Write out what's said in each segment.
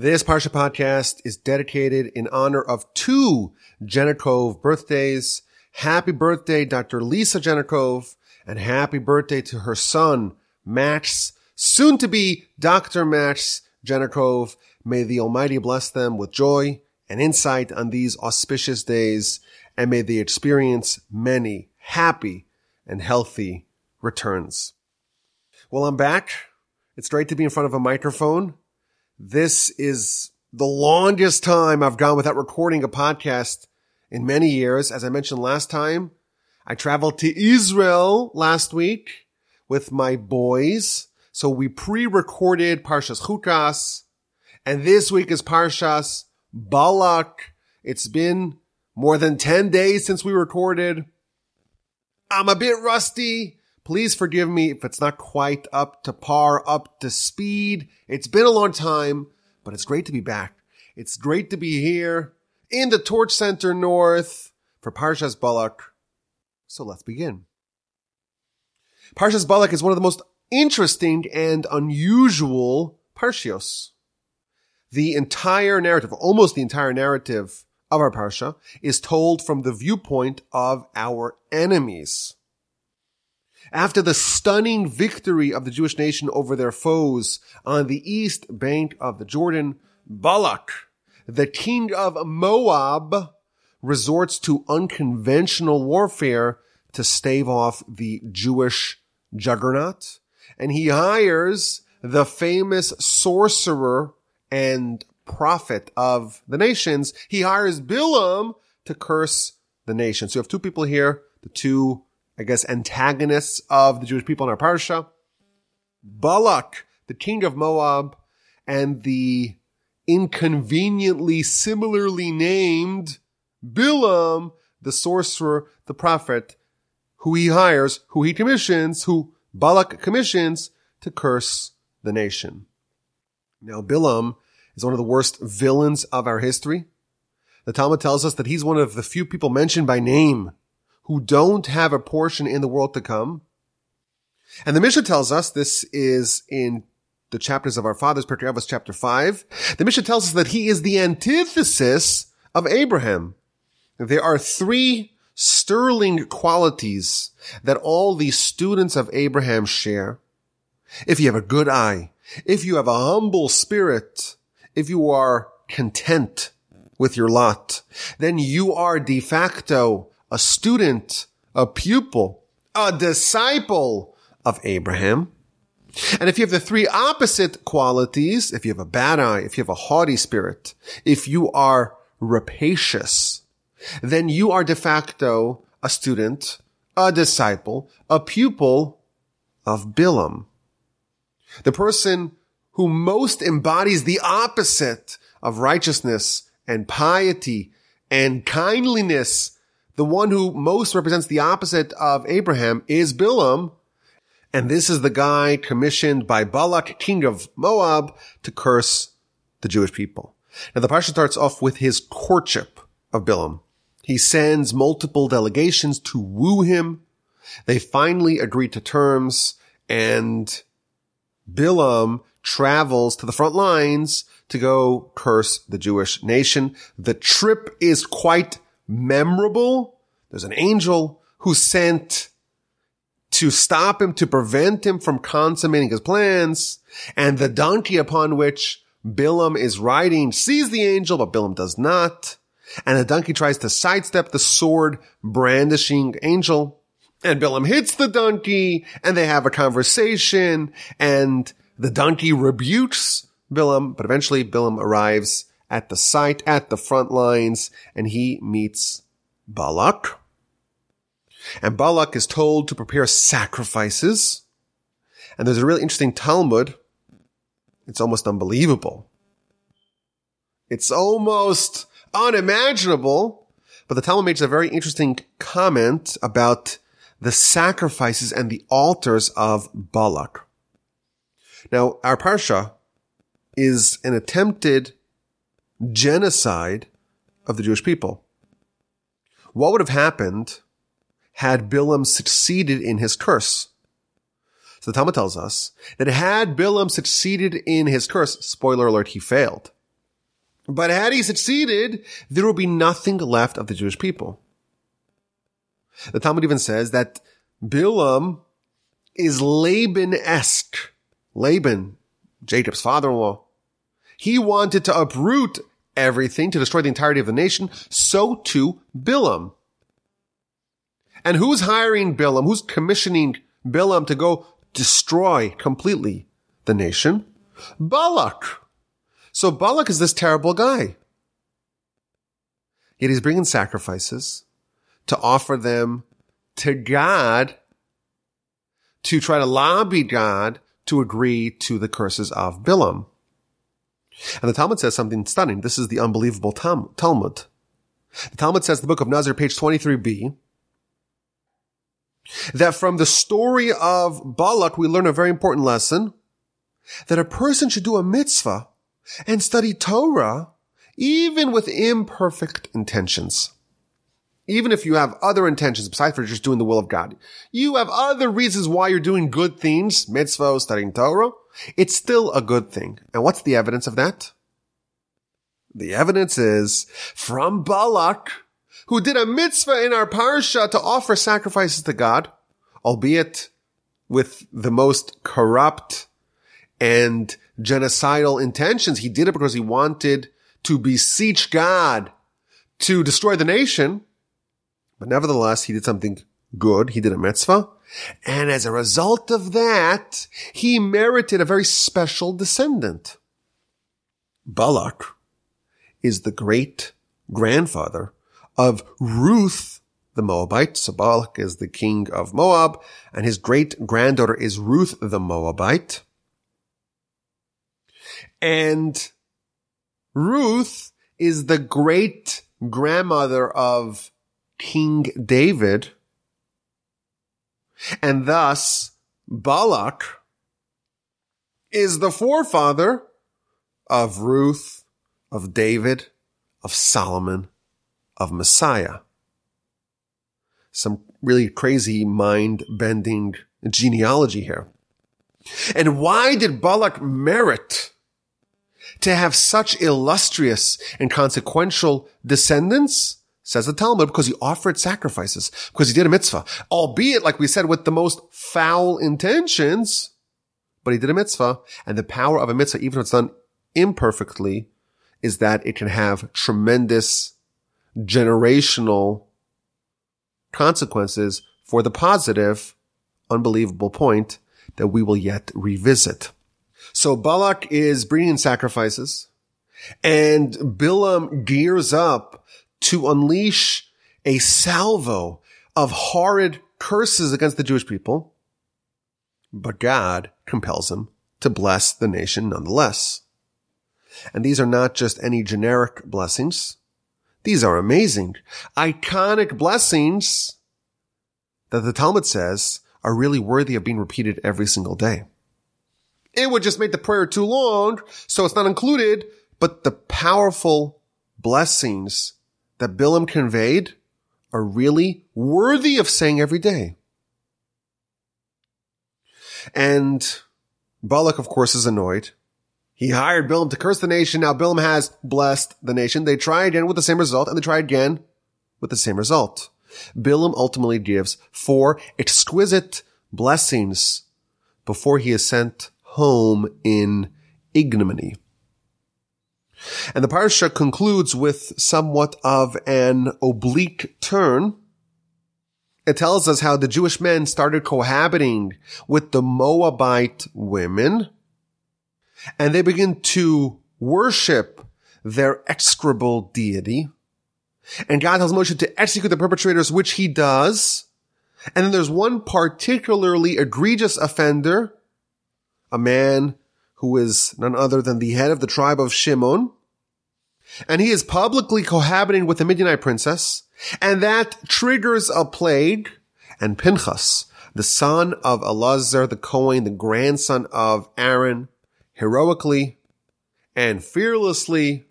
This Parsha podcast is dedicated in honor of two Jennikov birthdays. Happy birthday, Dr. Lisa Jennikov, and happy birthday to her son, Max, soon to be Dr. Max Jennikov. May the Almighty bless them with joy and insight on these auspicious days, and may they experience many happy and healthy returns. Well, I'm back. It's great to be in front of a microphone this is the longest time I've gone without recording a podcast in many years. As I mentioned last time, I traveled to Israel last week with my boys. So we pre-recorded Parshas Chukas and this week is Parshas Balak. It's been more than 10 days since we recorded. I'm a bit rusty. Please forgive me if it's not quite up to par, up to speed. It's been a long time, but it's great to be back. It's great to be here in the Torch Center North for Parshas Balak. So let's begin. Parshas Balak is one of the most interesting and unusual parshios. The entire narrative, almost the entire narrative of our parsha is told from the viewpoint of our enemies. After the stunning victory of the Jewish nation over their foes on the east bank of the Jordan, Balak, the king of Moab, resorts to unconventional warfare to stave off the Jewish juggernaut. And he hires the famous sorcerer and prophet of the nations. He hires Bilam to curse the nation. So you have two people here, the two I guess, antagonists of the Jewish people in our parsha. Balak, the king of Moab, and the inconveniently similarly named Bilam, the sorcerer, the prophet, who he hires, who he commissions, who Balak commissions to curse the nation. Now, Bilam is one of the worst villains of our history. The Talmud tells us that he's one of the few people mentioned by name who don't have a portion in the world to come. And the Mishnah tells us, this is in the chapters of our fathers, Avos chapter 5, the Mishnah tells us that he is the antithesis of Abraham. There are three sterling qualities that all the students of Abraham share. If you have a good eye, if you have a humble spirit, if you are content with your lot, then you are de facto a student, a pupil, a disciple of Abraham. And if you have the three opposite qualities, if you have a bad eye, if you have a haughty spirit, if you are rapacious, then you are de facto a student, a disciple, a pupil of Bilam. The person who most embodies the opposite of righteousness and piety and kindliness the one who most represents the opposite of Abraham is Bilam. And this is the guy commissioned by Balak, king of Moab, to curse the Jewish people. Now the parsha starts off with his courtship of Bilam. He sends multiple delegations to woo him. They finally agree to terms and Bilam travels to the front lines to go curse the Jewish nation. The trip is quite memorable. There's an angel who sent to stop him, to prevent him from consummating his plans. And the donkey upon which Bilam is riding sees the angel, but Bilam does not. And the donkey tries to sidestep the sword brandishing angel. And Bilam hits the donkey and they have a conversation and the donkey rebukes Bilam, but eventually Bilam arrives at the site, at the front lines, and he meets Balak. And Balak is told to prepare sacrifices. And there's a really interesting Talmud. It's almost unbelievable. It's almost unimaginable. But the Talmud makes a very interesting comment about the sacrifices and the altars of Balak. Now, our Parsha is an attempted genocide of the Jewish people. What would have happened had Bilam succeeded in his curse? So the Talmud tells us that had Bilam succeeded in his curse, spoiler alert, he failed. But had he succeeded, there would be nothing left of the Jewish people. The Talmud even says that Bilam is Laban-esque. Laban, Jacob's father-in-law. He wanted to uproot everything to destroy the entirety of the nation. So too Bilam. And who's hiring Bilam? Who's commissioning Bilam to go destroy completely the nation? Balak. So Balak is this terrible guy. Yet he's bringing sacrifices to offer them to God to try to lobby God to agree to the curses of Bilam. And the Talmud says something stunning. This is the unbelievable Talmud. The Talmud says the book of Nazir, page 23b, that from the story of Balak, we learn a very important lesson that a person should do a mitzvah and study Torah even with imperfect intentions. Even if you have other intentions besides for just doing the will of God, you have other reasons why you're doing good things, mitzvah, studying Torah. It's still a good thing. And what's the evidence of that? The evidence is from Balak, who did a mitzvah in our parsha to offer sacrifices to God, albeit with the most corrupt and genocidal intentions. He did it because he wanted to beseech God to destroy the nation. But nevertheless, he did something good. He did a mitzvah. And as a result of that, he merited a very special descendant. Balak is the great grandfather of Ruth the Moabite. So Balak is the king of Moab, and his great granddaughter is Ruth the Moabite. And Ruth is the great grandmother of King David. And thus, Balak is the forefather of Ruth, of David, of Solomon, of Messiah. Some really crazy mind bending genealogy here. And why did Balak merit to have such illustrious and consequential descendants? Says the Talmud, because he offered sacrifices, because he did a mitzvah, albeit, like we said, with the most foul intentions, but he did a mitzvah, and the power of a mitzvah, even if it's done imperfectly, is that it can have tremendous generational consequences for the positive, unbelievable point that we will yet revisit. So Balak is bringing sacrifices and Bilam gears up to unleash a salvo of horrid curses against the Jewish people. But God compels him to bless the nation nonetheless. And these are not just any generic blessings. These are amazing, iconic blessings that the Talmud says are really worthy of being repeated every single day. It would just make the prayer too long, so it's not included, but the powerful blessings that Bilam conveyed are really worthy of saying every day. And Balak, of course, is annoyed. He hired Bilam to curse the nation. Now Bilam has blessed the nation. They try again with the same result, and they try again with the same result. Bilam ultimately gives four exquisite blessings before he is sent home in ignominy. And the parsha concludes with somewhat of an oblique turn. It tells us how the Jewish men started cohabiting with the Moabite women, and they begin to worship their execrable deity. And God tells Moshe to execute the perpetrators, which he does. And then there's one particularly egregious offender a man who is none other than the head of the tribe of Shimon. And he is publicly cohabiting with the Midianite princess. And that triggers a plague. And Pinchas, the son of Elazar the Kohen, the grandson of Aaron, heroically and fearlessly,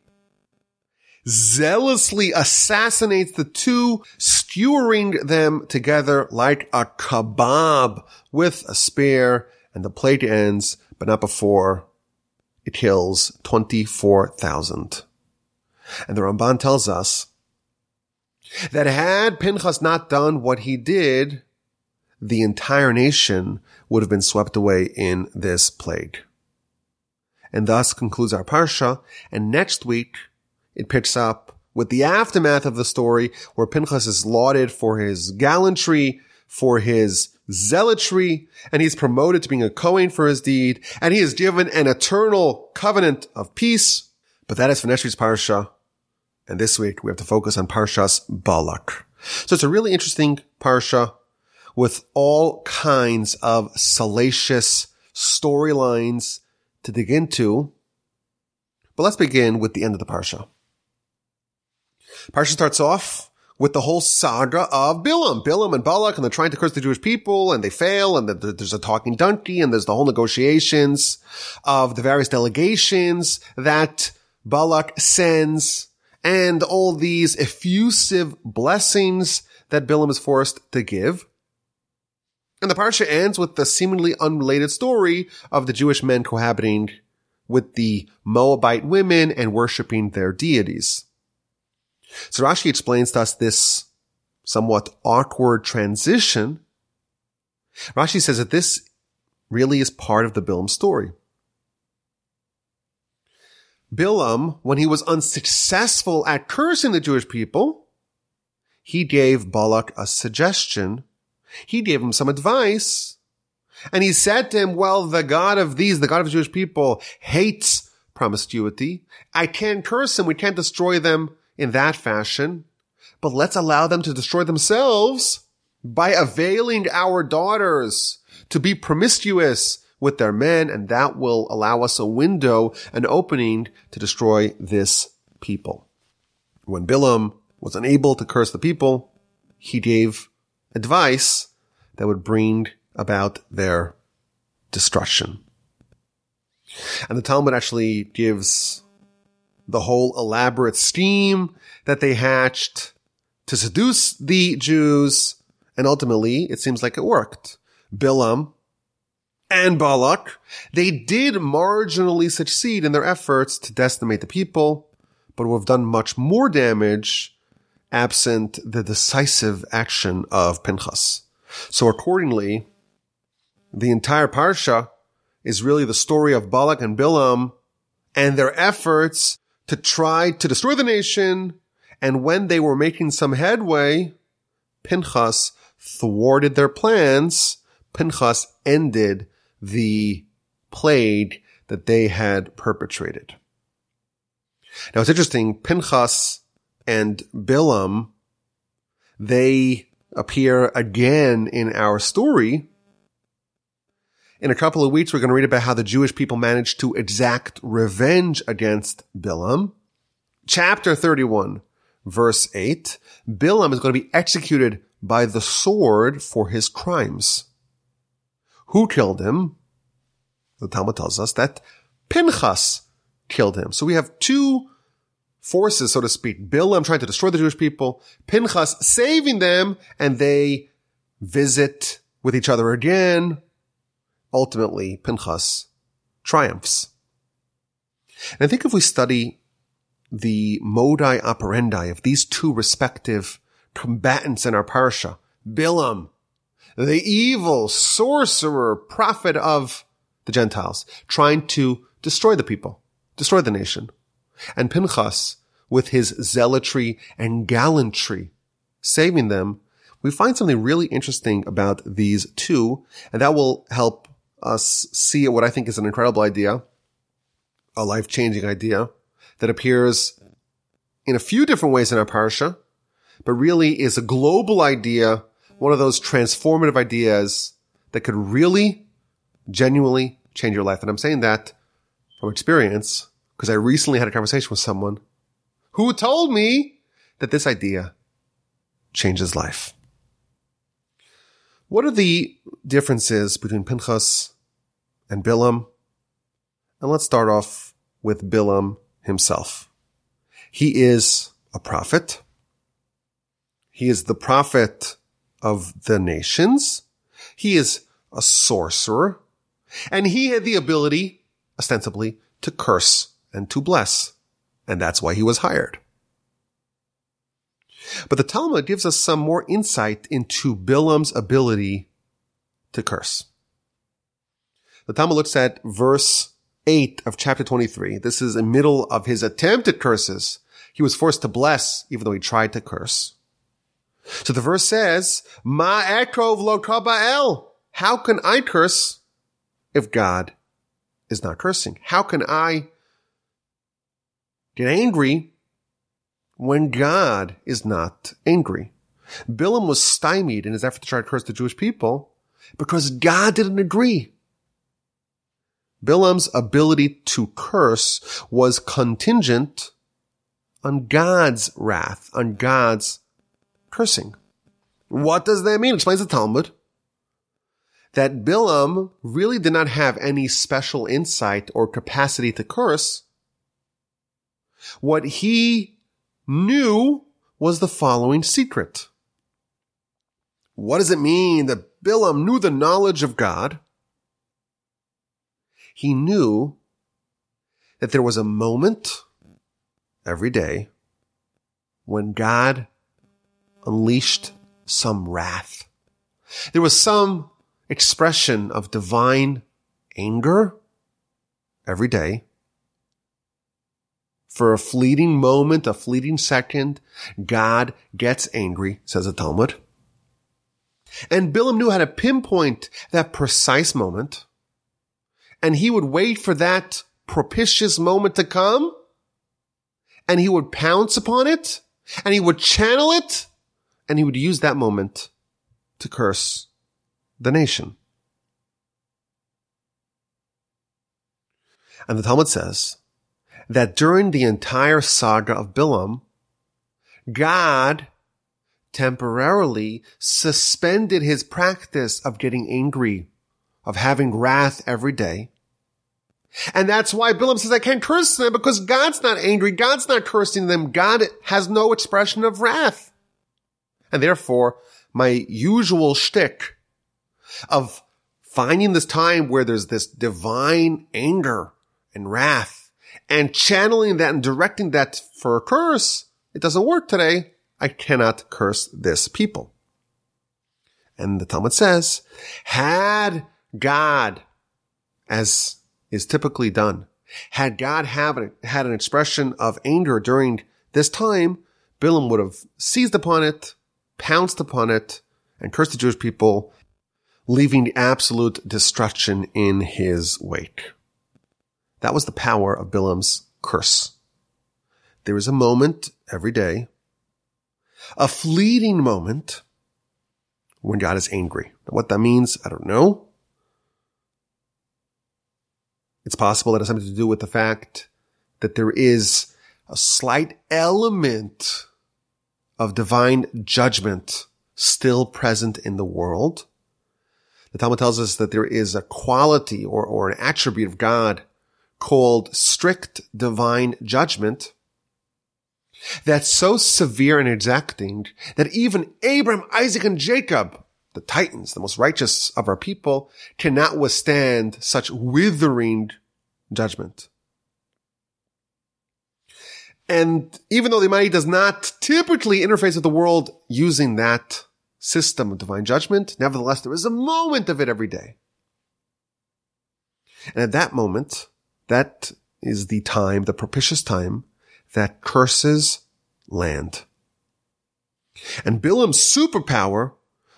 zealously assassinates the two, skewering them together like a kebab with a spear and the plague ends, but not before it kills 24,000 And the Ramban tells us that had Pinchas not done what he did, the entire nation would have been swept away in this plague. And thus concludes our parsha. And next week, it picks up with the aftermath of the story where Pinchas is lauded for his gallantry, for his zealotry, and he's promoted to being a Kohen for his deed, and he is given an eternal covenant of peace. But that is week's parsha. And this week we have to focus on Parshas Balak. So it's a really interesting parsha with all kinds of salacious storylines to dig into. But let's begin with the end of the parsha. Parsha starts off with the whole saga of Bilam, Bilam and Balak, and they're trying to curse the Jewish people, and they fail, and there's a talking donkey, and there's the whole negotiations of the various delegations that Balak sends, and all these effusive blessings that Bilam is forced to give. And the parsha ends with the seemingly unrelated story of the Jewish men cohabiting with the Moabite women and worshiping their deities. So Rashi explains to us this somewhat awkward transition. Rashi says that this really is part of the Bilam story. Bilam, when he was unsuccessful at cursing the Jewish people, he gave Balak a suggestion. He gave him some advice. And he said to him, well, the God of these, the God of the Jewish people hates promiscuity. I can't curse them. We can't destroy them in that fashion, but let's allow them to destroy themselves by availing our daughters to be promiscuous with their men, and that will allow us a window, an opening to destroy this people. When Bilam was unable to curse the people, he gave advice that would bring about their destruction. And the Talmud actually gives the whole elaborate scheme that they hatched to seduce the Jews. And ultimately, it seems like it worked. Bilam and Balak, they did marginally succeed in their efforts to decimate the people, but would have done much more damage absent the decisive action of Pinchas. So accordingly, the entire parsha is really the story of Balak and Bilam and their efforts to try to destroy the nation. And when they were making some headway, Pinchas thwarted their plans. Pinchas ended the plague that they had perpetrated. Now it's interesting, Pinchas and Bilam, they appear again in our story. In a couple of weeks, we're going to read about how the Jewish people managed to exact revenge against Bilam. Chapter 31, verse 8, Bilam is going to be executed by the sword for his crimes. Who killed him? The Talmud tells us that Pinchas killed him. So we have two forces, so to speak. Bilam trying to destroy the Jewish people, Pinchas saving them, and they visit with each other again ultimately Pinchas triumphs. And I think if we study the modi operandi of these two respective combatants in our parsha, Bilam, the evil sorcerer prophet of the Gentiles, trying to destroy the people, destroy the nation, and Pinchas with his zealotry and gallantry, saving them, we find something really interesting about these two, and that will help us see what I think is an incredible idea, a life changing idea that appears in a few different ways in our parsha, but really is a global idea, one of those transformative ideas that could really genuinely change your life. And I'm saying that from experience because I recently had a conversation with someone who told me that this idea changes life. What are the differences between Pinchas and Bilam? And let's start off with Bilam himself. He is a prophet. He is the prophet of the nations. He is a sorcerer. And he had the ability, ostensibly, to curse and to bless. And that's why he was hired. But the Talmud gives us some more insight into Bilam's ability to curse. The Talmud looks at verse 8 of chapter 23. This is in middle of his attempted curses. He was forced to bless even though he tried to curse. So the verse says, Ma ekrov lo kaba'el. How can I curse if God is not cursing? How can I get angry when God is not angry? Bilam was stymied in his effort to try to curse the Jewish people because God didn't agree. Bilam's ability to curse was contingent on God's wrath, on God's cursing. What does that mean? Explains the Talmud. That Bilam really did not have any special insight or capacity to curse. What he knew was the following secret. What does it mean that Bilam knew the knowledge of God? He knew that there was a moment every day when God unleashed some wrath. There was some expression of divine anger every day. For a fleeting moment, a fleeting second, God gets angry, says the Talmud. And Bilam knew how to pinpoint that precise moment. And he would wait for that propitious moment to come. And he would pounce upon it. And he would channel it and he would use that moment to curse the nation. And the Talmud says that during the entire saga of Bilam, God temporarily suspended his practice of getting angry, of having wrath every day. And that's why Bilam says, I can't curse them because God's not angry. God's not cursing them. God has no expression of wrath. And therefore, my usual shtick of finding this time where there's this divine anger and wrath and channeling that and directing that for a curse, it doesn't work today. I cannot curse this people. And the Talmud says, had God, as is typically done, had God have had an expression of anger during this time, Bilam would have seized upon it, pounced upon it and cursed the Jewish people, leaving absolute destruction in his wake. That was the power of Bilam's curse. There is a moment every day, a fleeting moment when God is angry. What that means, I don't know. It's possible that it has something to do with the fact that there is a slight element of divine judgment still present in the world. The Talmud tells us that there is a quality or, or an attribute of God called strict divine judgment that's so severe and exacting that even Abraham, Isaac, and Jacob, the titans, the most righteous of our people, cannot withstand such withering judgment. And even though the Almighty does not typically interface with the world using that system of divine judgment, nevertheless, there is a moment of it every day. And at that moment, that is the time, the propitious time that curses land. And Bilam's superpower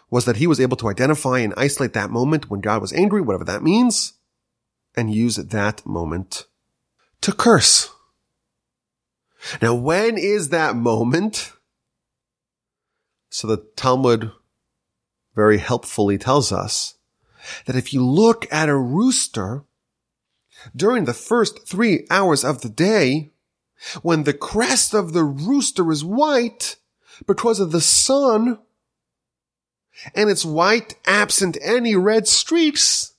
was that he was able to identify and isolate that moment when God was angry, whatever that means, and use that moment to curse. Now, when is that moment? So the Talmud very helpfully tells us that if you look at a rooster during the first three hours of the day, when the crest of the rooster is white because of the sun, and it's white absent any red streaks,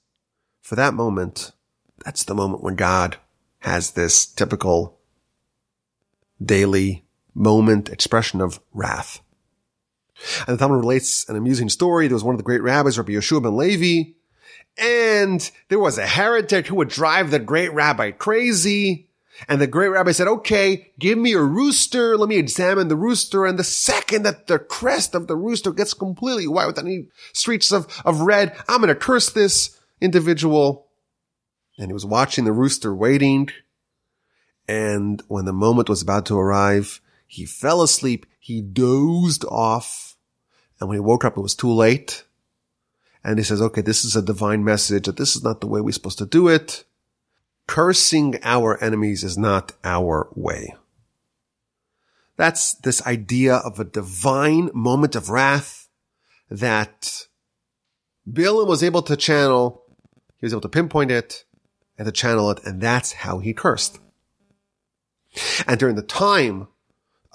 for that moment, that's the moment when God has this typical daily moment expression of wrath. And the Talmud relates an amusing story. There was one of the great rabbis, Rabbi Yehoshua ben Levi, and there was a heretic who would drive the great rabbi crazy. And the great rabbi said, okay, give me a rooster. Let me examine the rooster. And the second that the crest of the rooster gets completely white with any streaks of, of red, I'm going to curse this individual. And he was watching the rooster waiting. And when the moment was about to arrive, he fell asleep. He dozed off. And when he woke up, it was too late. And he says, okay, this is a divine message that this is not the way we're supposed to do it. Cursing our enemies is not our way. That's this idea of a divine moment of wrath that Bilam was able to channel. He was able to pinpoint it and to channel it. And that's how he cursed. And during the time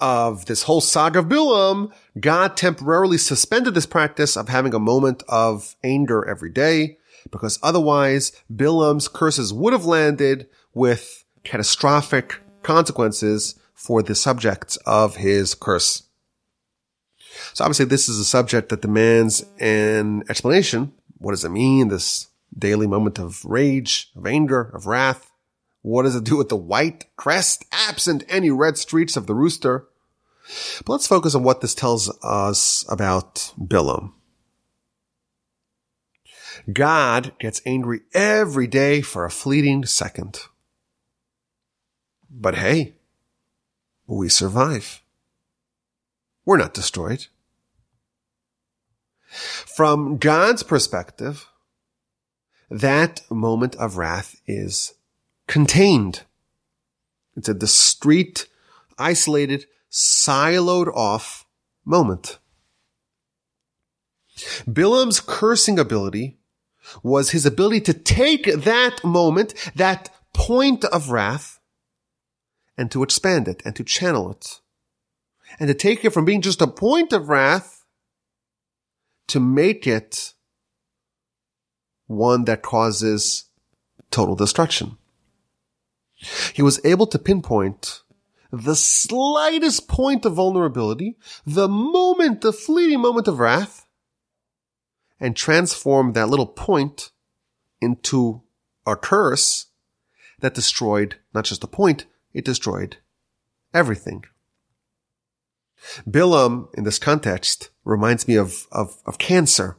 of this whole saga of Bilam, God temporarily suspended this practice of having a moment of anger every day because otherwise Bilam's curses would have landed with catastrophic consequences for the subjects of his curse. So obviously this is a subject that demands an explanation. What does it mean? This daily moment of rage, of anger, of wrath. What does it do with the white crest absent any red streaks of the rooster? But let's focus on what this tells us about Bilam. God gets angry every day for a fleeting second. But hey, we survive. We're not destroyed. From God's perspective, that moment of wrath is contained. It's a discrete, isolated, siloed off moment. Bilam's cursing ability was his ability to take that moment, that point of wrath, and to expand it and to channel it. And to take it from being just a point of wrath to make it one that causes total destruction. He was able to pinpoint the slightest point of vulnerability, the moment, the fleeting moment of wrath, and transform that little point into a curse that destroyed not just the point, it destroyed everything. Bilam, in this context, reminds me of, of, of cancer.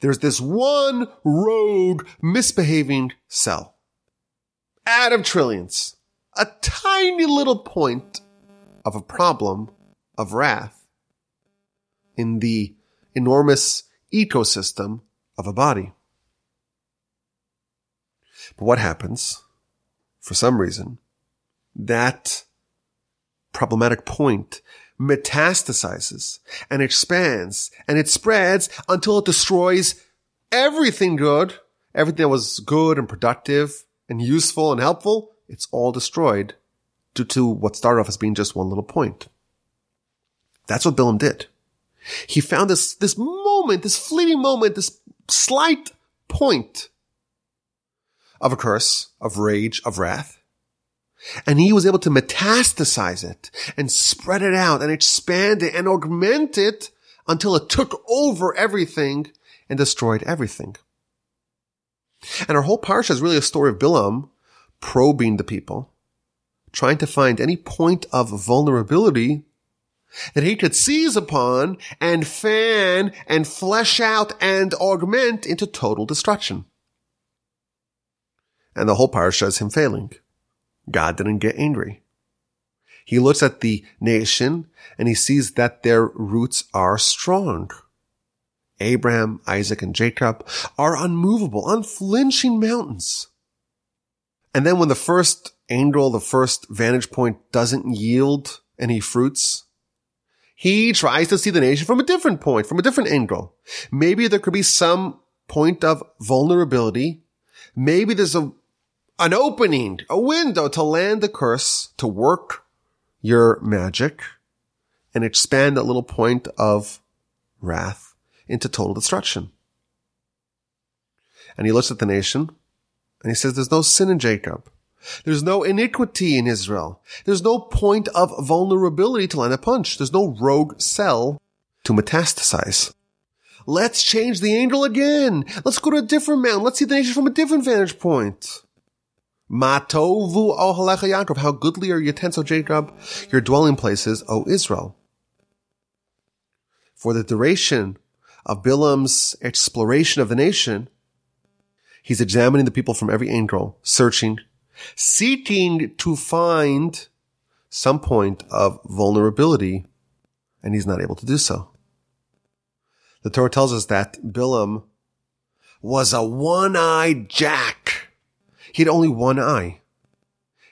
There's this one rogue misbehaving cell out of trillions, a tiny little point of a problem of wrath in the enormous ecosystem of a body. But what happens? For some reason, that problematic point metastasizes and expands and it spreads until it destroys everything good, everything that was good and productive and useful and helpful. It's all destroyed due to what started off as being just one little point. That's what Bilam did. He found this, this moment, this fleeting moment, this slight point of a curse, of rage, of wrath. And he was able to metastasize it and spread it out and expand it and augment it until it took over everything and destroyed everything. And our whole parsha is really a story of Bilam probing the people, trying to find any point of vulnerability that he could seize upon and fan and flesh out and augment into total destruction. And the whole parsha is him failing. God didn't get angry. He looks at the nation and he sees that their roots are strong. Abraham, Isaac, and Jacob are unmovable, unflinching mountains. And then when the first angel, the first vantage point doesn't yield any fruits, he tries to see the nation from a different point, from a different angle. Maybe there could be some point of vulnerability. Maybe there's a, an opening, a window to land the curse, to work your magic and expand that little point of wrath into total destruction. And he looks at the nation and he says, there's no sin in Jacob. There's no iniquity in Israel. There's no point of vulnerability to land a punch. There's no rogue cell to metastasize. Let's change the angle again. Let's go to a different mountain. Let's see the nation from a different vantage point. Matovu o halecha Yaakov. How goodly are your tents, O Jacob, your dwelling places, O Israel. For the duration of Bilam's exploration of the nation, he's examining the people from every angle, searching, seeking to find some point of vulnerability, and he's not able to do so. The Torah tells us that Bilam was a one-eyed jack. He had only one eye.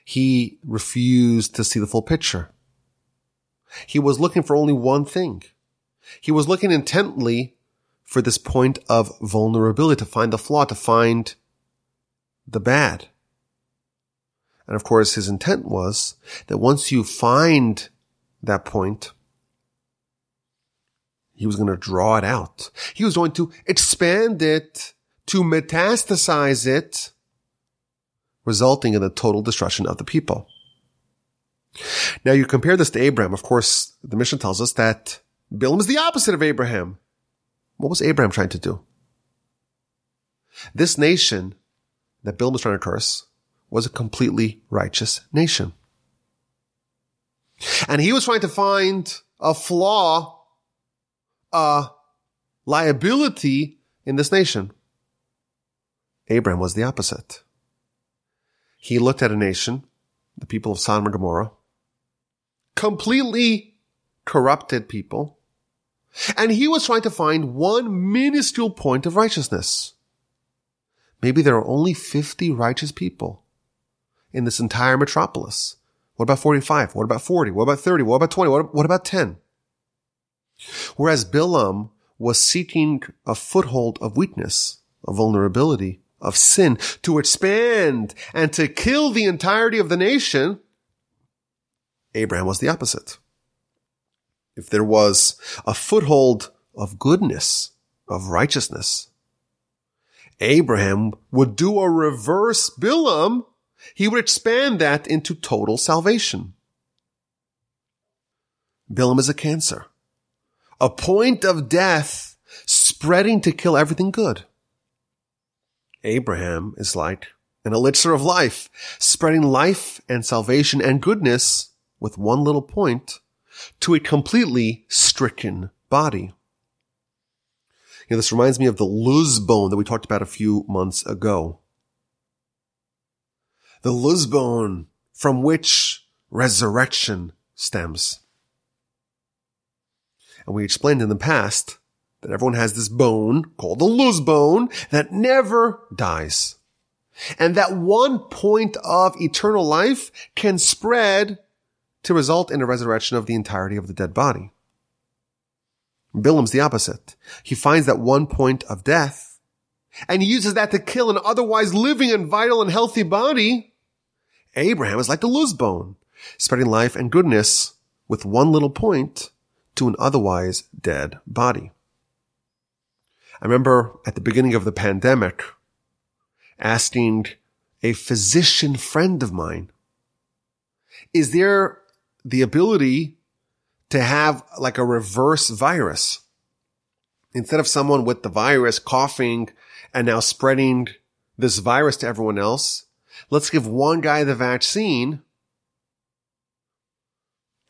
He refused to see the full picture. He was looking for only one thing. He was looking intently for this point of vulnerability, to find the flaw, to find the bad. And of course, his intent was that once you find that point, he was going to draw it out. He was going to expand it, to metastasize it, resulting in the total destruction of the people. Now you compare this to Abraham. Of course, the Mishnah tells us that Bilam is the opposite of Abraham. What was Abraham trying to do? This nation that Bilam was trying to curse was a completely righteous nation. And he was trying to find a flaw a liability in this nation. Abraham was the opposite. He looked at a nation, the people of Sodom and Gomorrah, completely corrupted people, and he was trying to find one minuscule point of righteousness. Maybe there are only 50 righteous people in this entire metropolis. What about 45? What about 40? What about 30? What about 20? What, what about 10? Whereas Bilam was seeking a foothold of weakness, of vulnerability, of sin to expand and to kill the entirety of the nation, Abraham was the opposite. If there was a foothold of goodness, of righteousness, Abraham would do a reverse Bilam. He would expand that into total salvation. Bilam is a cancer a point of death spreading to kill everything good. Abraham is like an elixir of life, spreading life and salvation and goodness with one little point to a completely stricken body. You know, this reminds me of the luz bone that we talked about a few months ago. The luz bone from which resurrection stems. And we explained in the past that everyone has this bone called the luz bone that never dies. And that one point of eternal life can spread to result in a resurrection of the entirety of the dead body. Bilam's the opposite. He finds that one point of death and he uses that to kill an otherwise living and vital and healthy body. Abraham is like the luz bone, spreading life and goodness with one little point to an otherwise dead body. I remember at the beginning of the pandemic asking a physician friend of mine, is there the ability to have like a reverse virus? Instead of someone with the virus coughing and now spreading this virus to everyone else, let's give one guy the vaccine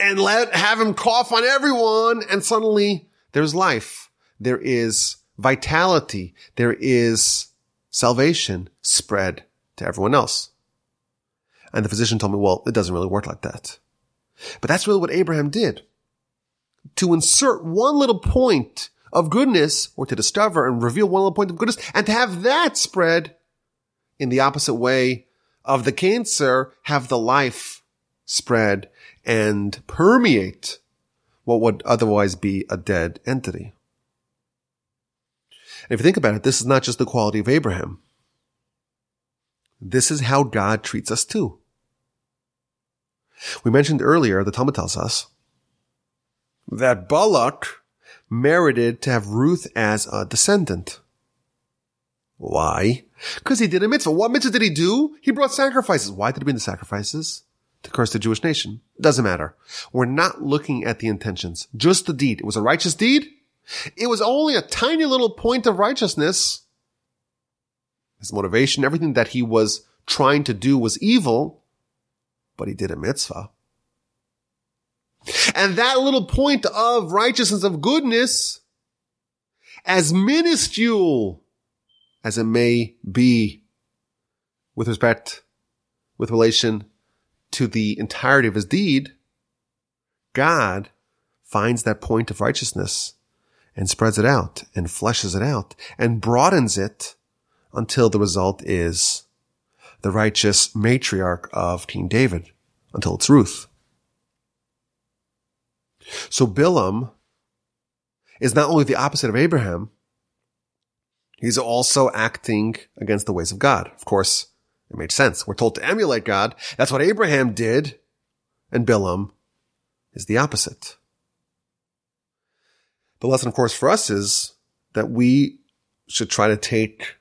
and let have him cough on everyone and suddenly there's life. There is vitality. There is salvation spread to everyone else. And the physician told me, well, it doesn't really work like that. But that's really what Abraham did. To insert one little point of goodness or to discover and reveal one little point of goodness and to have that spread in the opposite way of the cancer, have the life spread and permeate what would otherwise be a dead entity. And if you think about it, this is not just the quality of Abraham. This is how God treats us too. We mentioned earlier, the Talmud tells us that Balak merited to have Ruth as a descendant. Why? Because he did a mitzvah. What mitzvah did he do? He brought sacrifices. Why did he bring the sacrifices? to curse the Jewish nation. Doesn't matter. We're not looking at the intentions, just the deed. It was a righteous deed. It was only a tiny little point of righteousness. His motivation, everything that he was trying to do was evil, but he did a mitzvah. And that little point of righteousness, of goodness, as minuscule as it may be with respect, with relation to the entirety of his deed, God finds that point of righteousness and spreads it out and fleshes it out and broadens it until the result is the righteous matriarch of King David, until it's Ruth. So Bilam is not only the opposite of Abraham, he's also acting against the ways of God. Of course, it made sense. We're told to emulate God. That's what Abraham did. And Bilam is the opposite. The lesson, of course, for us is that we should try to take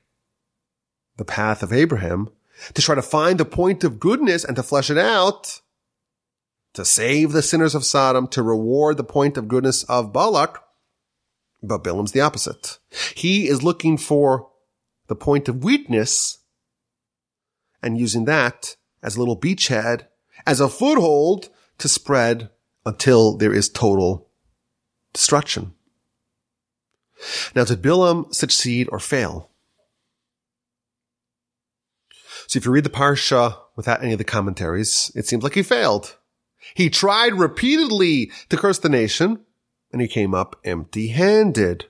the path of Abraham to try to find the point of goodness and to flesh it out to save the sinners of Sodom, to reward the point of goodness of Balak. But Bilam's the opposite. He is looking for the point of weakness and using that as a little beachhead, as a foothold to spread until there is total destruction. Now, did Bilam succeed or fail? So if you read the Parsha without any of the commentaries, it seems like he failed. He tried repeatedly to curse the nation, and he came up empty handed.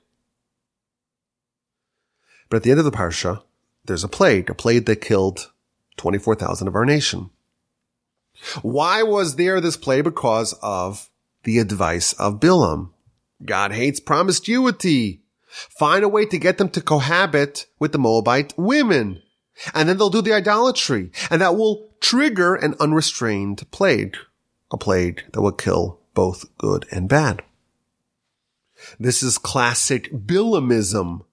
But at the end of the Parsha, there's a plague, a plague that killed 24,000 of our nation. Why was there this plague? Because of the advice of Bilam. God hates promiscuity. Find a way to get them to cohabit with the Moabite women. And then they'll do the idolatry. And that will trigger an unrestrained plague. A plague that will kill both good and bad. This is classic Bilamism.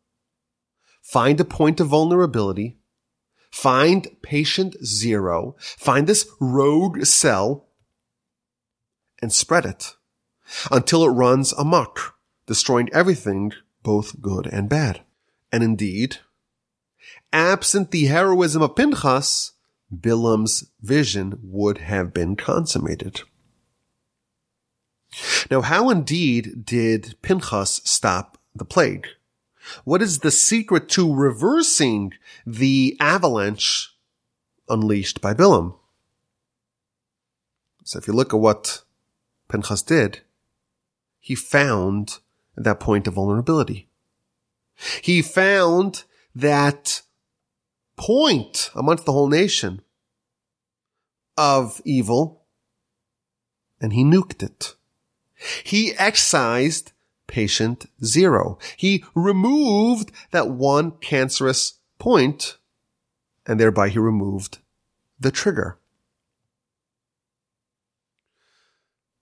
Find a point of vulnerability. Find patient zero. Find this rogue cell and spread it until it runs amok, destroying everything, both good and bad. And indeed, absent the heroism of Pinchas, Bilam's vision would have been consummated. Now, how indeed did Pinchas stop the plague? What is the secret to reversing the avalanche unleashed by Bilam? So if you look at what Pinchas did, he found that point of vulnerability. He found that point amongst the whole nation of evil and he nuked it. He excised patient zero. He removed that one cancerous point and thereby he removed the trigger.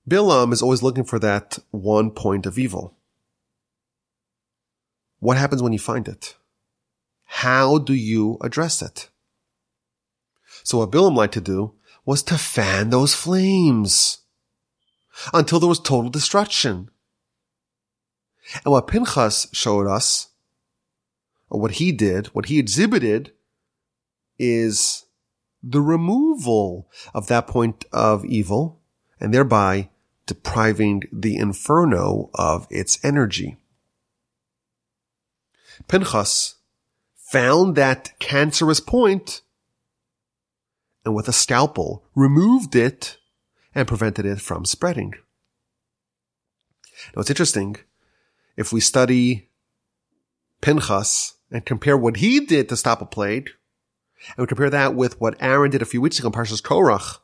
Bilam is always looking for that one point of evil. What happens when you find it? How do you address it? So what Bilam liked to do was to fan those flames until there was total destruction. And what Pinchas showed us, or what he did, what he exhibited, is the removal of that point of evil and thereby depriving the inferno of its energy. Pinchas found that cancerous point and with a scalpel removed it and prevented it from spreading. Now it's interesting. If we study Pinchas and compare what he did to stop a plague, and we compare that with what Aaron did a few weeks ago in Parshas Korach,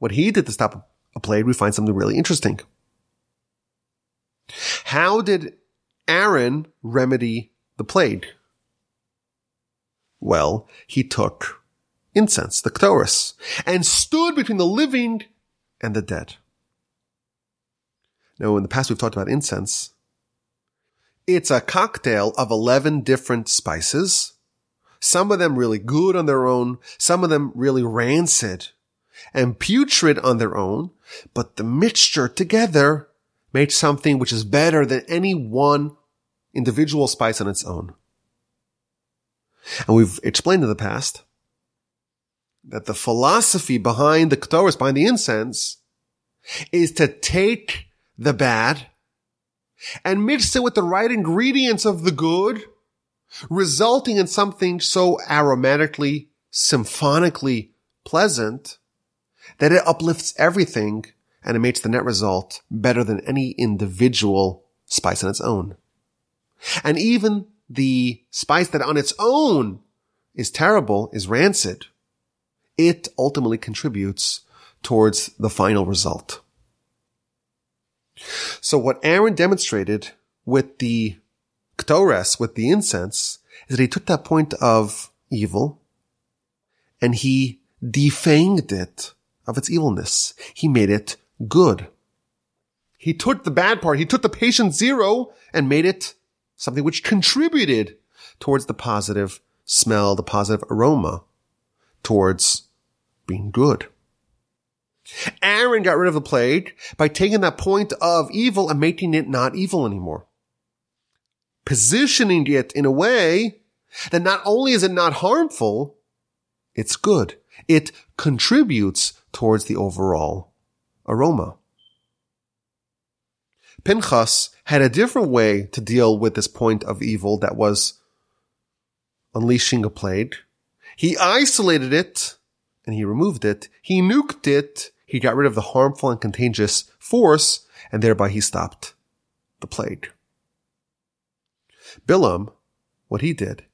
what he did to stop a plague, we find something really interesting. How did Aaron remedy the plague? Well, he took incense, the Ktoris, and stood between the living and the dead. Now, in the past, we've talked about incense. It's a cocktail of 11 different spices. Some of them really good on their own. Some of them really rancid and putrid on their own. But the mixture together made something which is better than any one individual spice on its own. And we've explained in the past that the philosophy behind the Ketores, behind the incense, is to take the bad and mix it with the right ingredients of the good, resulting in something so aromatically, symphonically pleasant that it uplifts everything and it makes the net result better than any individual spice on its own. And even the spice that on its own is terrible, is rancid, it ultimately contributes towards the final result. So what Aaron demonstrated with the Ketores, with the incense, is that he took that point of evil and he defanged it of its evilness. He made it good. He took the bad part, he took the patient zero and made it something which contributed towards the positive smell, the positive aroma, towards being good. Aaron got rid of the plague by taking that point of evil and making it not evil anymore. Positioning it in a way that not only is it not harmful, it's good. It contributes towards the overall aroma. Pinchas had a different way to deal with this point of evil that was unleashing a plague. He isolated it and he removed it. He nuked it. He got rid of the harmful and contagious force and thereby he stopped the plague. Bilam, what he did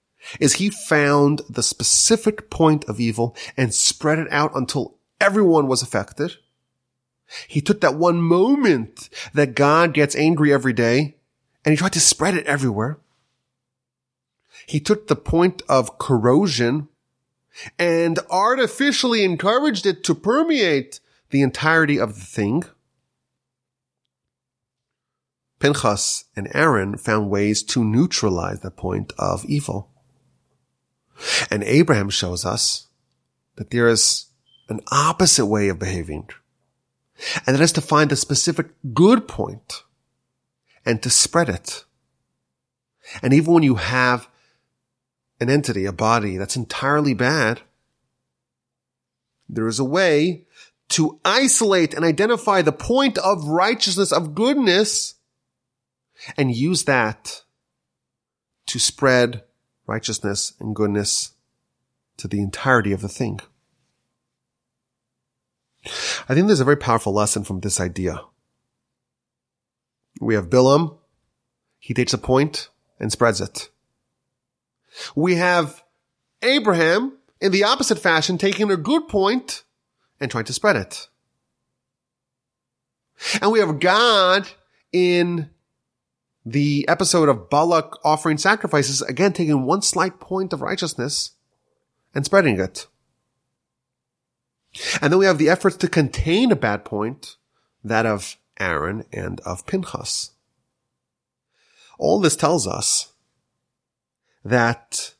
is he found the specific point of evil and spread it out until everyone was affected. He took that one moment that God gets angry every day and he tried to spread it everywhere. He took the point of corrosion and artificially encouraged it to permeate the entirety of the thing. Pinchas and Aaron found ways to neutralize the point of evil. And Abraham shows us that there is an opposite way of behaving. And that is to find the specific good point and to spread it. And even when you have an entity, a body that's entirely bad, there is a way to isolate and identify the point of righteousness, of goodness, and use that to spread righteousness and goodness to the entirety of the thing. I think there's a very powerful lesson from this idea. We have Bilam. He takes a point and spreads it. We have Abraham in the opposite fashion, taking a good point and trying to spread it. And we have God in the episode of Balak offering sacrifices, again taking one slight point of righteousness and spreading it. And then we have the efforts to contain a bad point, that of Aaron and of Pinchas. All this tells us that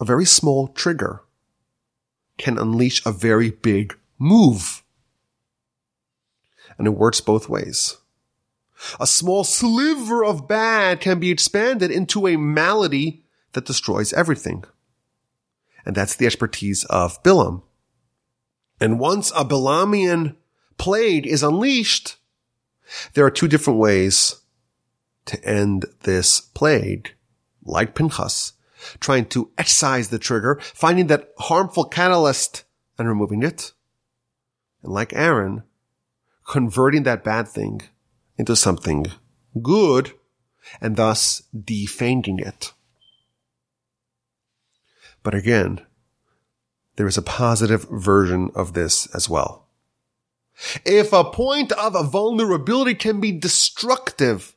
a very small trigger can unleash a very big move. And it works both ways. A small sliver of bad can be expanded into a malady that destroys everything. And that's the expertise of Bilam. And once a Bilamian plague is unleashed, there are two different ways to end this plague, like Pinchas, trying to excise the trigger, finding that harmful catalyst and removing it. And like Aaron, converting that bad thing into something good and thus defanging it. But again, there is a positive version of this as well. If a point of a vulnerability can be destructive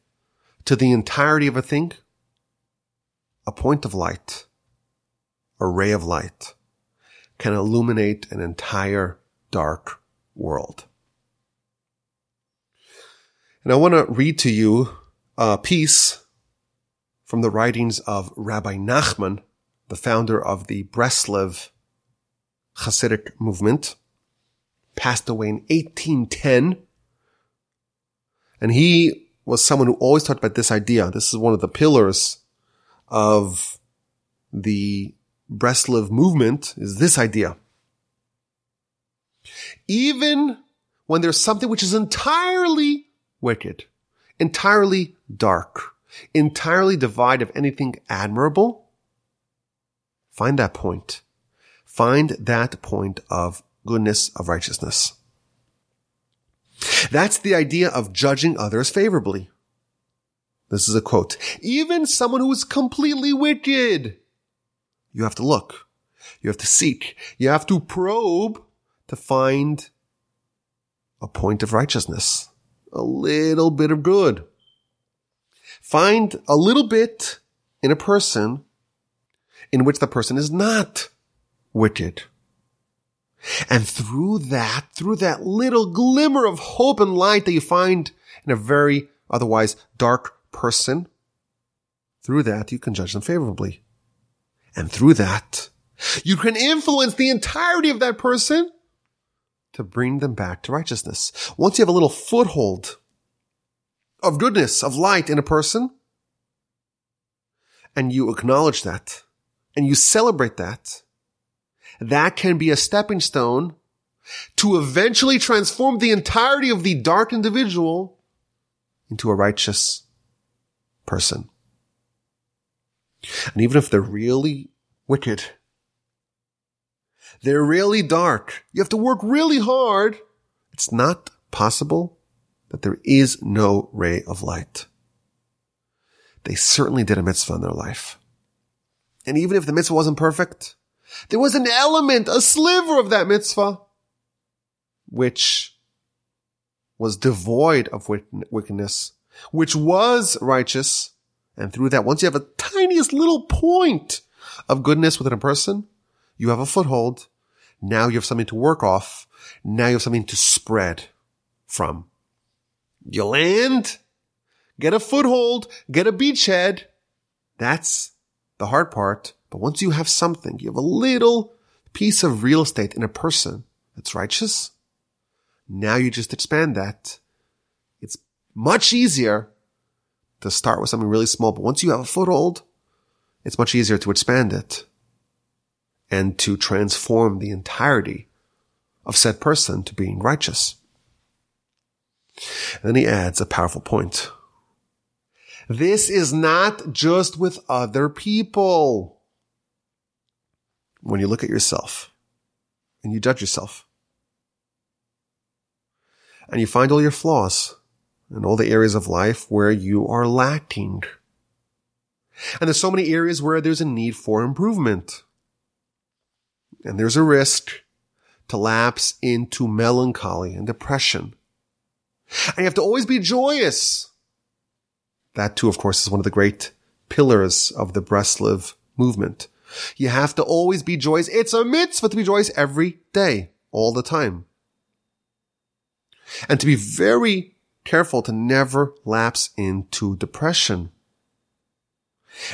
to the entirety of a thing, a point of light, a ray of light can illuminate an entire dark world. And I want to read to you a piece from the writings of Rabbi Nachman, the founder of the Breslev Hasidic movement, passed away in 1810. And he was someone who always talked about this idea. This is one of the pillars of the Breslov movement is this idea. Even when there's something which is entirely wicked, entirely dark, entirely devoid of anything admirable, find that point. Find that point of goodness, of righteousness. That's the idea of judging others favorably. This is a quote. Even someone who is completely wicked, you have to look. You have to seek. You have to probe to find a point of righteousness, a little bit of good. Find a little bit in a person in which the person is not wicked. And through that, through that little glimmer of hope and light that you find in a very otherwise dark person, through that you can judge them favorably. And through that, you can influence the entirety of that person to bring them back to righteousness. Once you have a little foothold of goodness, of light in a person, and you acknowledge that, and you celebrate that, that can be a stepping stone to eventually transform the entirety of the dark individual into a righteous person. And even if they're really wicked, they're really dark, you have to work really hard, it's not possible that there is no ray of light. They certainly did a mitzvah in their life. And even if the mitzvah wasn't perfect, there was an element, a sliver of that mitzvah, which was devoid of wickedness, which was righteous. And through that, once you have a tiniest little point of goodness within a person, you have a foothold. Now you have something to work off. Now you have something to spread from. You land, get a foothold, get a beachhead. That's the hard part. But once you have something, you have a little piece of real estate in a person that's righteous. Now you just expand that. It's much easier to start with something really small, but once you have a foothold, it's much easier to expand it and to transform the entirety of said person to being righteous. And then he adds a powerful point. This is not just with other people when you look at yourself and you judge yourself and you find all your flaws and all the areas of life where you are lacking. And there's so many areas where there's a need for improvement. And there's a risk to lapse into melancholy and depression. And you have to always be joyous. That too, of course, is one of the great pillars of the Breslov movement. You have to always be joyous. It's a mitzvah to be joyous every day, all the time. And to be very careful to never lapse into depression.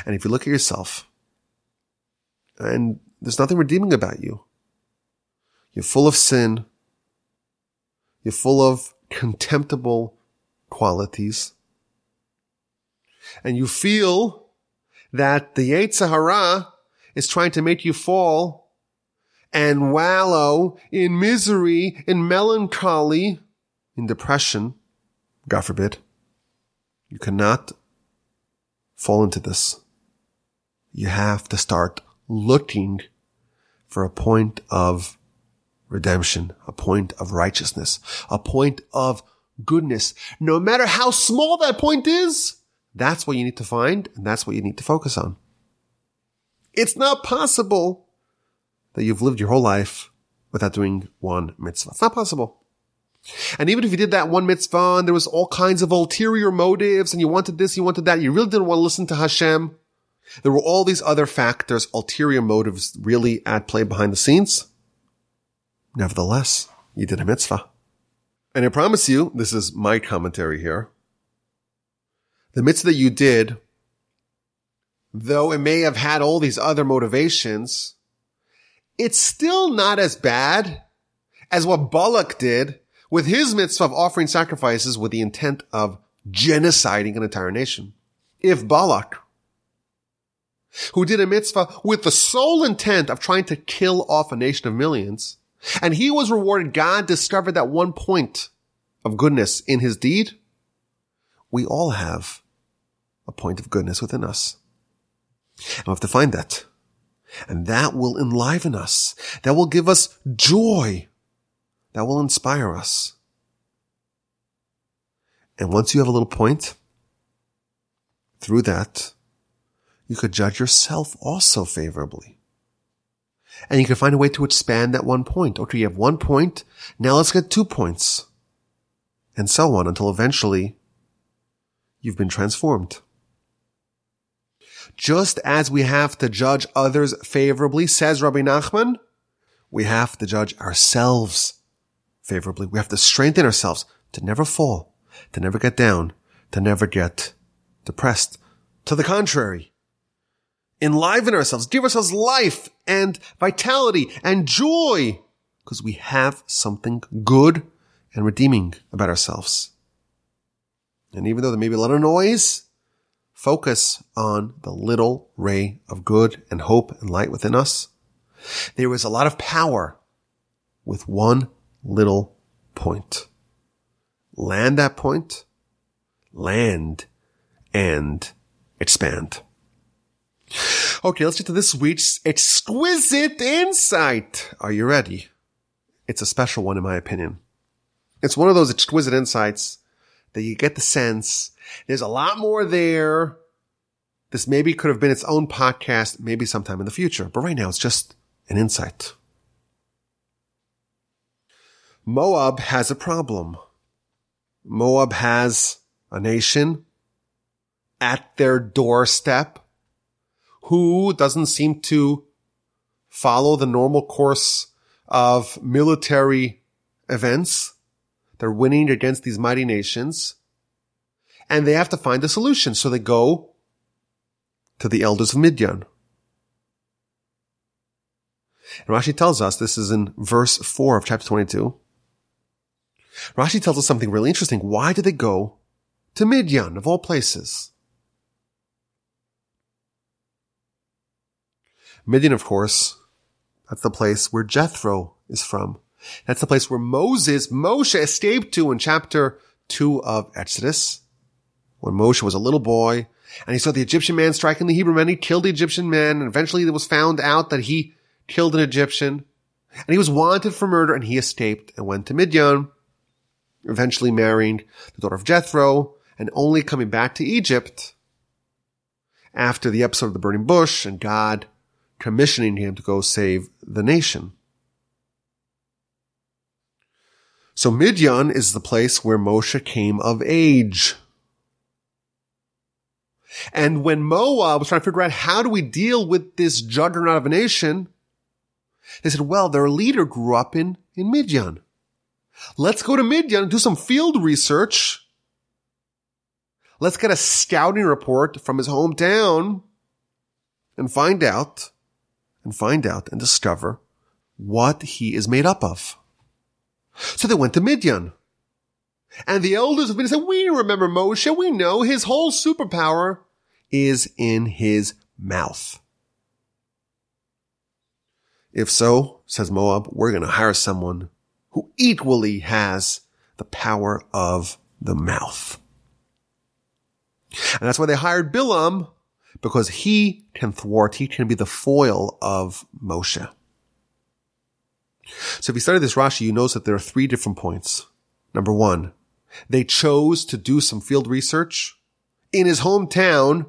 And if you look at yourself, and there's nothing redeeming about you, you're full of sin, you're full of contemptible qualities, and you feel that the Yetzer Hara is trying to make you fall and wallow in misery, in melancholy, in depression, God forbid. You cannot fall into this. You have to start looking for a point of redemption, a point of righteousness, a point of goodness. No matter how small that point is, that's what you need to find and that's what you need to focus on. It's not possible that you've lived your whole life without doing one mitzvah. It's not possible. And even if you did that one mitzvah and there was all kinds of ulterior motives and you wanted this, you wanted that, you really didn't want to listen to Hashem. There were all these other factors, ulterior motives really at play behind the scenes. Nevertheless, you did a mitzvah. And I promise you, this is my commentary here. The mitzvah that you did though it may have had all these other motivations, it's still not as bad as what Balak did with his mitzvah of offering sacrifices with the intent of genociding an entire nation. If Balak who did a mitzvah with the sole intent of trying to kill off a nation of millions, and he was rewarded. God discovered that one point of goodness in his deed. We all have a point of goodness within us. And we have to find that. And that will enliven us. That will give us joy. That will inspire us. And once you have a little point, through that, you could judge yourself also favorably. And you can find a way to expand that one point. Okay, you have one point. Now let's get two points. And so on until eventually you've been transformed. Just as we have to judge others favorably, says Rabbi Nachman, we have to judge ourselves favorably. We have to strengthen ourselves to never fall, to never get down, to never get depressed. To the contrary, enliven ourselves, give ourselves life and vitality and joy because we have something good and redeeming about ourselves. And even though there may be a lot of noise, focus on the little ray of good and hope and light within us. There is a lot of power with one little point. Land that point, land and expand. Okay, let's get to this week's exquisite insight. Are you ready? It's a special one in my opinion. It's one of those exquisite insights that you get the sense there's a lot more there. This maybe could have been its own podcast, maybe sometime in the future, but right now it's just an insight. Moab has a problem. Moab has a nation at their doorstep who doesn't seem to follow the normal course of military events. They're winning against these mighty nations and they have to find a solution. So they go to the elders of Midian. And Rashi tells us, this is in verse 4 of chapter 22. Rashi tells us something really interesting. Why did they go to Midian, of all places? Midian, of course, that's the place where Jethro is from. That's the place where Moses, Moshe escaped to in chapter 2 of Exodus. When Moshe was a little boy and he saw the Egyptian man striking the Hebrew man, he killed the Egyptian man and eventually it was found out that he killed an Egyptian and he was wanted for murder and he escaped and went to Midian, eventually marrying the daughter of Jethro and only coming back to Egypt after the episode of the burning bush and God commissioning him to go save the nation. So Midian is the place where Moshe came of age. And when Moab was trying to figure out how do we deal with this juggernaut of a nation, they said, well, their leader grew up in, in Midian. Let's go to Midian and do some field research. Let's get a scouting report from his hometown and find out and find out and discover what he is made up of. So they went to Midian. And the elders of Midian said, we remember Moshe. We know his whole superpower is in his mouth. If so, says Moab, we're going to hire someone who equally has the power of the mouth. And that's why they hired Bilam because he can thwart, he can be the foil of Moshe. So if you study this Rashi, you notice that there are three different points. Number one, they chose to do some field research in his hometown,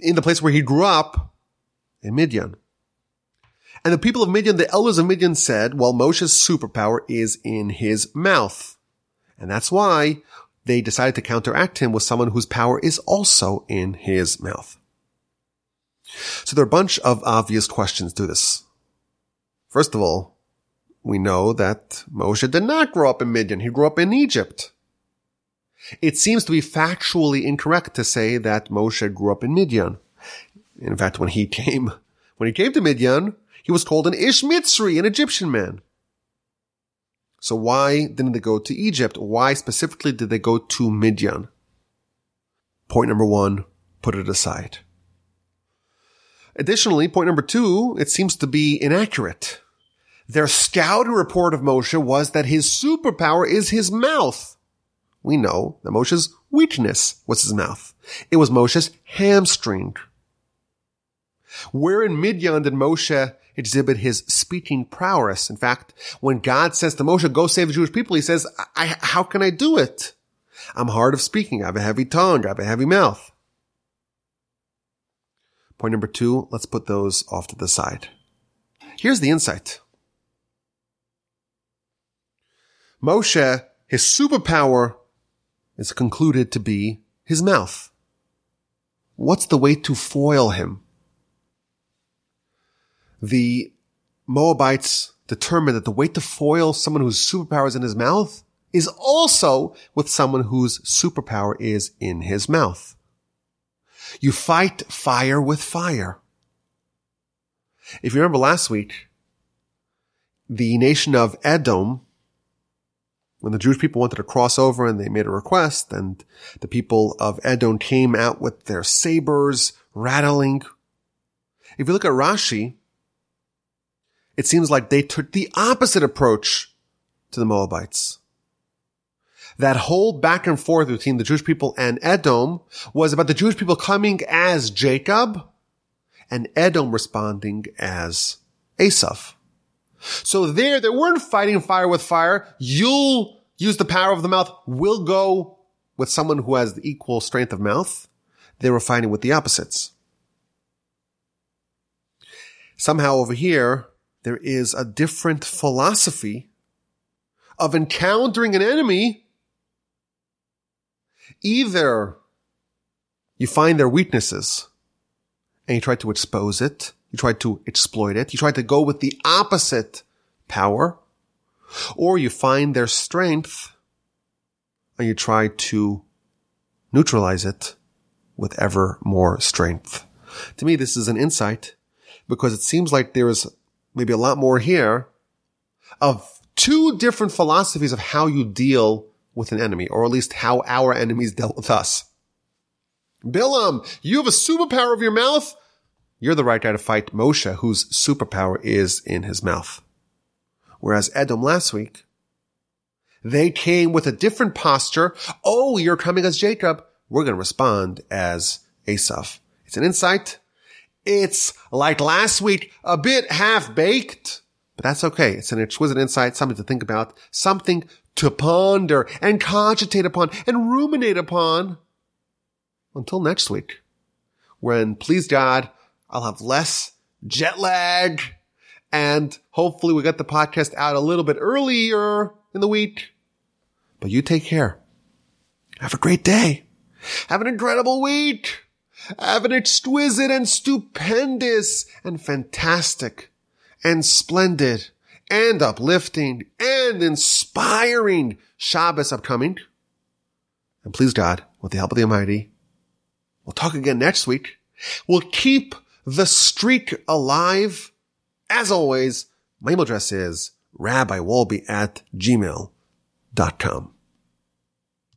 in the place where he grew up, in Midian. And the people of Midian, the elders of Midian said, well, Moshe's superpower is in his mouth. And that's why they decided to counteract him with someone whose power is also in his mouth. So there are a bunch of obvious questions to this. First of all, we know that Moshe did not grow up in Midian. He grew up in Egypt. It seems to be factually incorrect to say that Moshe grew up in Midian. In fact, when he came, when he came to Midian, he was called an Ish Mitzri, an Egyptian man. So why didn't they go to Egypt? Why specifically did they go to Midian? Point number one, put it aside. Additionally, point number two, it seems to be inaccurate. Their scouting report of Moshe was that his superpower is his mouth. We know that Moshe's weakness was his mouth. It was Moshe's hamstring. Where in Midian did Moshe exhibit his speaking prowess? In fact, when God says to Moshe, go save the Jewish people, he says, how can I do it? I'm hard of speaking. I have a heavy tongue. I have a heavy mouth. Point number two, let's put those off to the side. Here's the insight. Moshe, his superpower is concluded to be his mouth. What's the way to foil him? The Moabites determined that the way to foil someone whose superpower is in his mouth is also with someone whose superpower is in his mouth. You fight fire with fire. If you remember last week, the nation of Edom, when the Jewish people wanted to cross over and they made a request and the people of Edom came out with their sabers rattling. If you look at Rashi, it seems like they took the opposite approach to the Moabites that whole back and forth between the Jewish people and Edom was about the Jewish people coming as Jacob and Edom responding as Esav. So there, they weren't fighting fire with fire. You'll use the power of the mouth. We'll go with someone who has the equal strength of mouth. They were fighting with the opposites. Somehow over here, there is a different philosophy of encountering an enemy Either you find their weaknesses and you try to expose it. You try to exploit it. You try to go with the opposite power or you find their strength and you try to neutralize it with ever more strength. To me, this is an insight because it seems like there is maybe a lot more here of two different philosophies of how you deal with an enemy, or at least how our enemies dealt with us. Bilam, you have a superpower of your mouth. You're the right guy to fight Moshe, whose superpower is in his mouth. Whereas Edom last week, they came with a different posture. Oh, you're coming as Jacob. We're going to respond as Esav. It's an insight. It's like last week, a bit half baked, but that's okay. It's an exquisite insight, something to think about, something to ponder and cogitate upon and ruminate upon until next week, when, please God, I'll have less jet lag and hopefully we get the podcast out a little bit earlier in the week. But you take care. Have a great day. Have an incredible week. Have an exquisite and stupendous and fantastic and splendid and uplifting and inspiring Shabbos upcoming. And please God, with the help of the Almighty, we'll talk again next week. We'll keep the streak alive. As always, my email address is rabbiwolbe at gmail.com.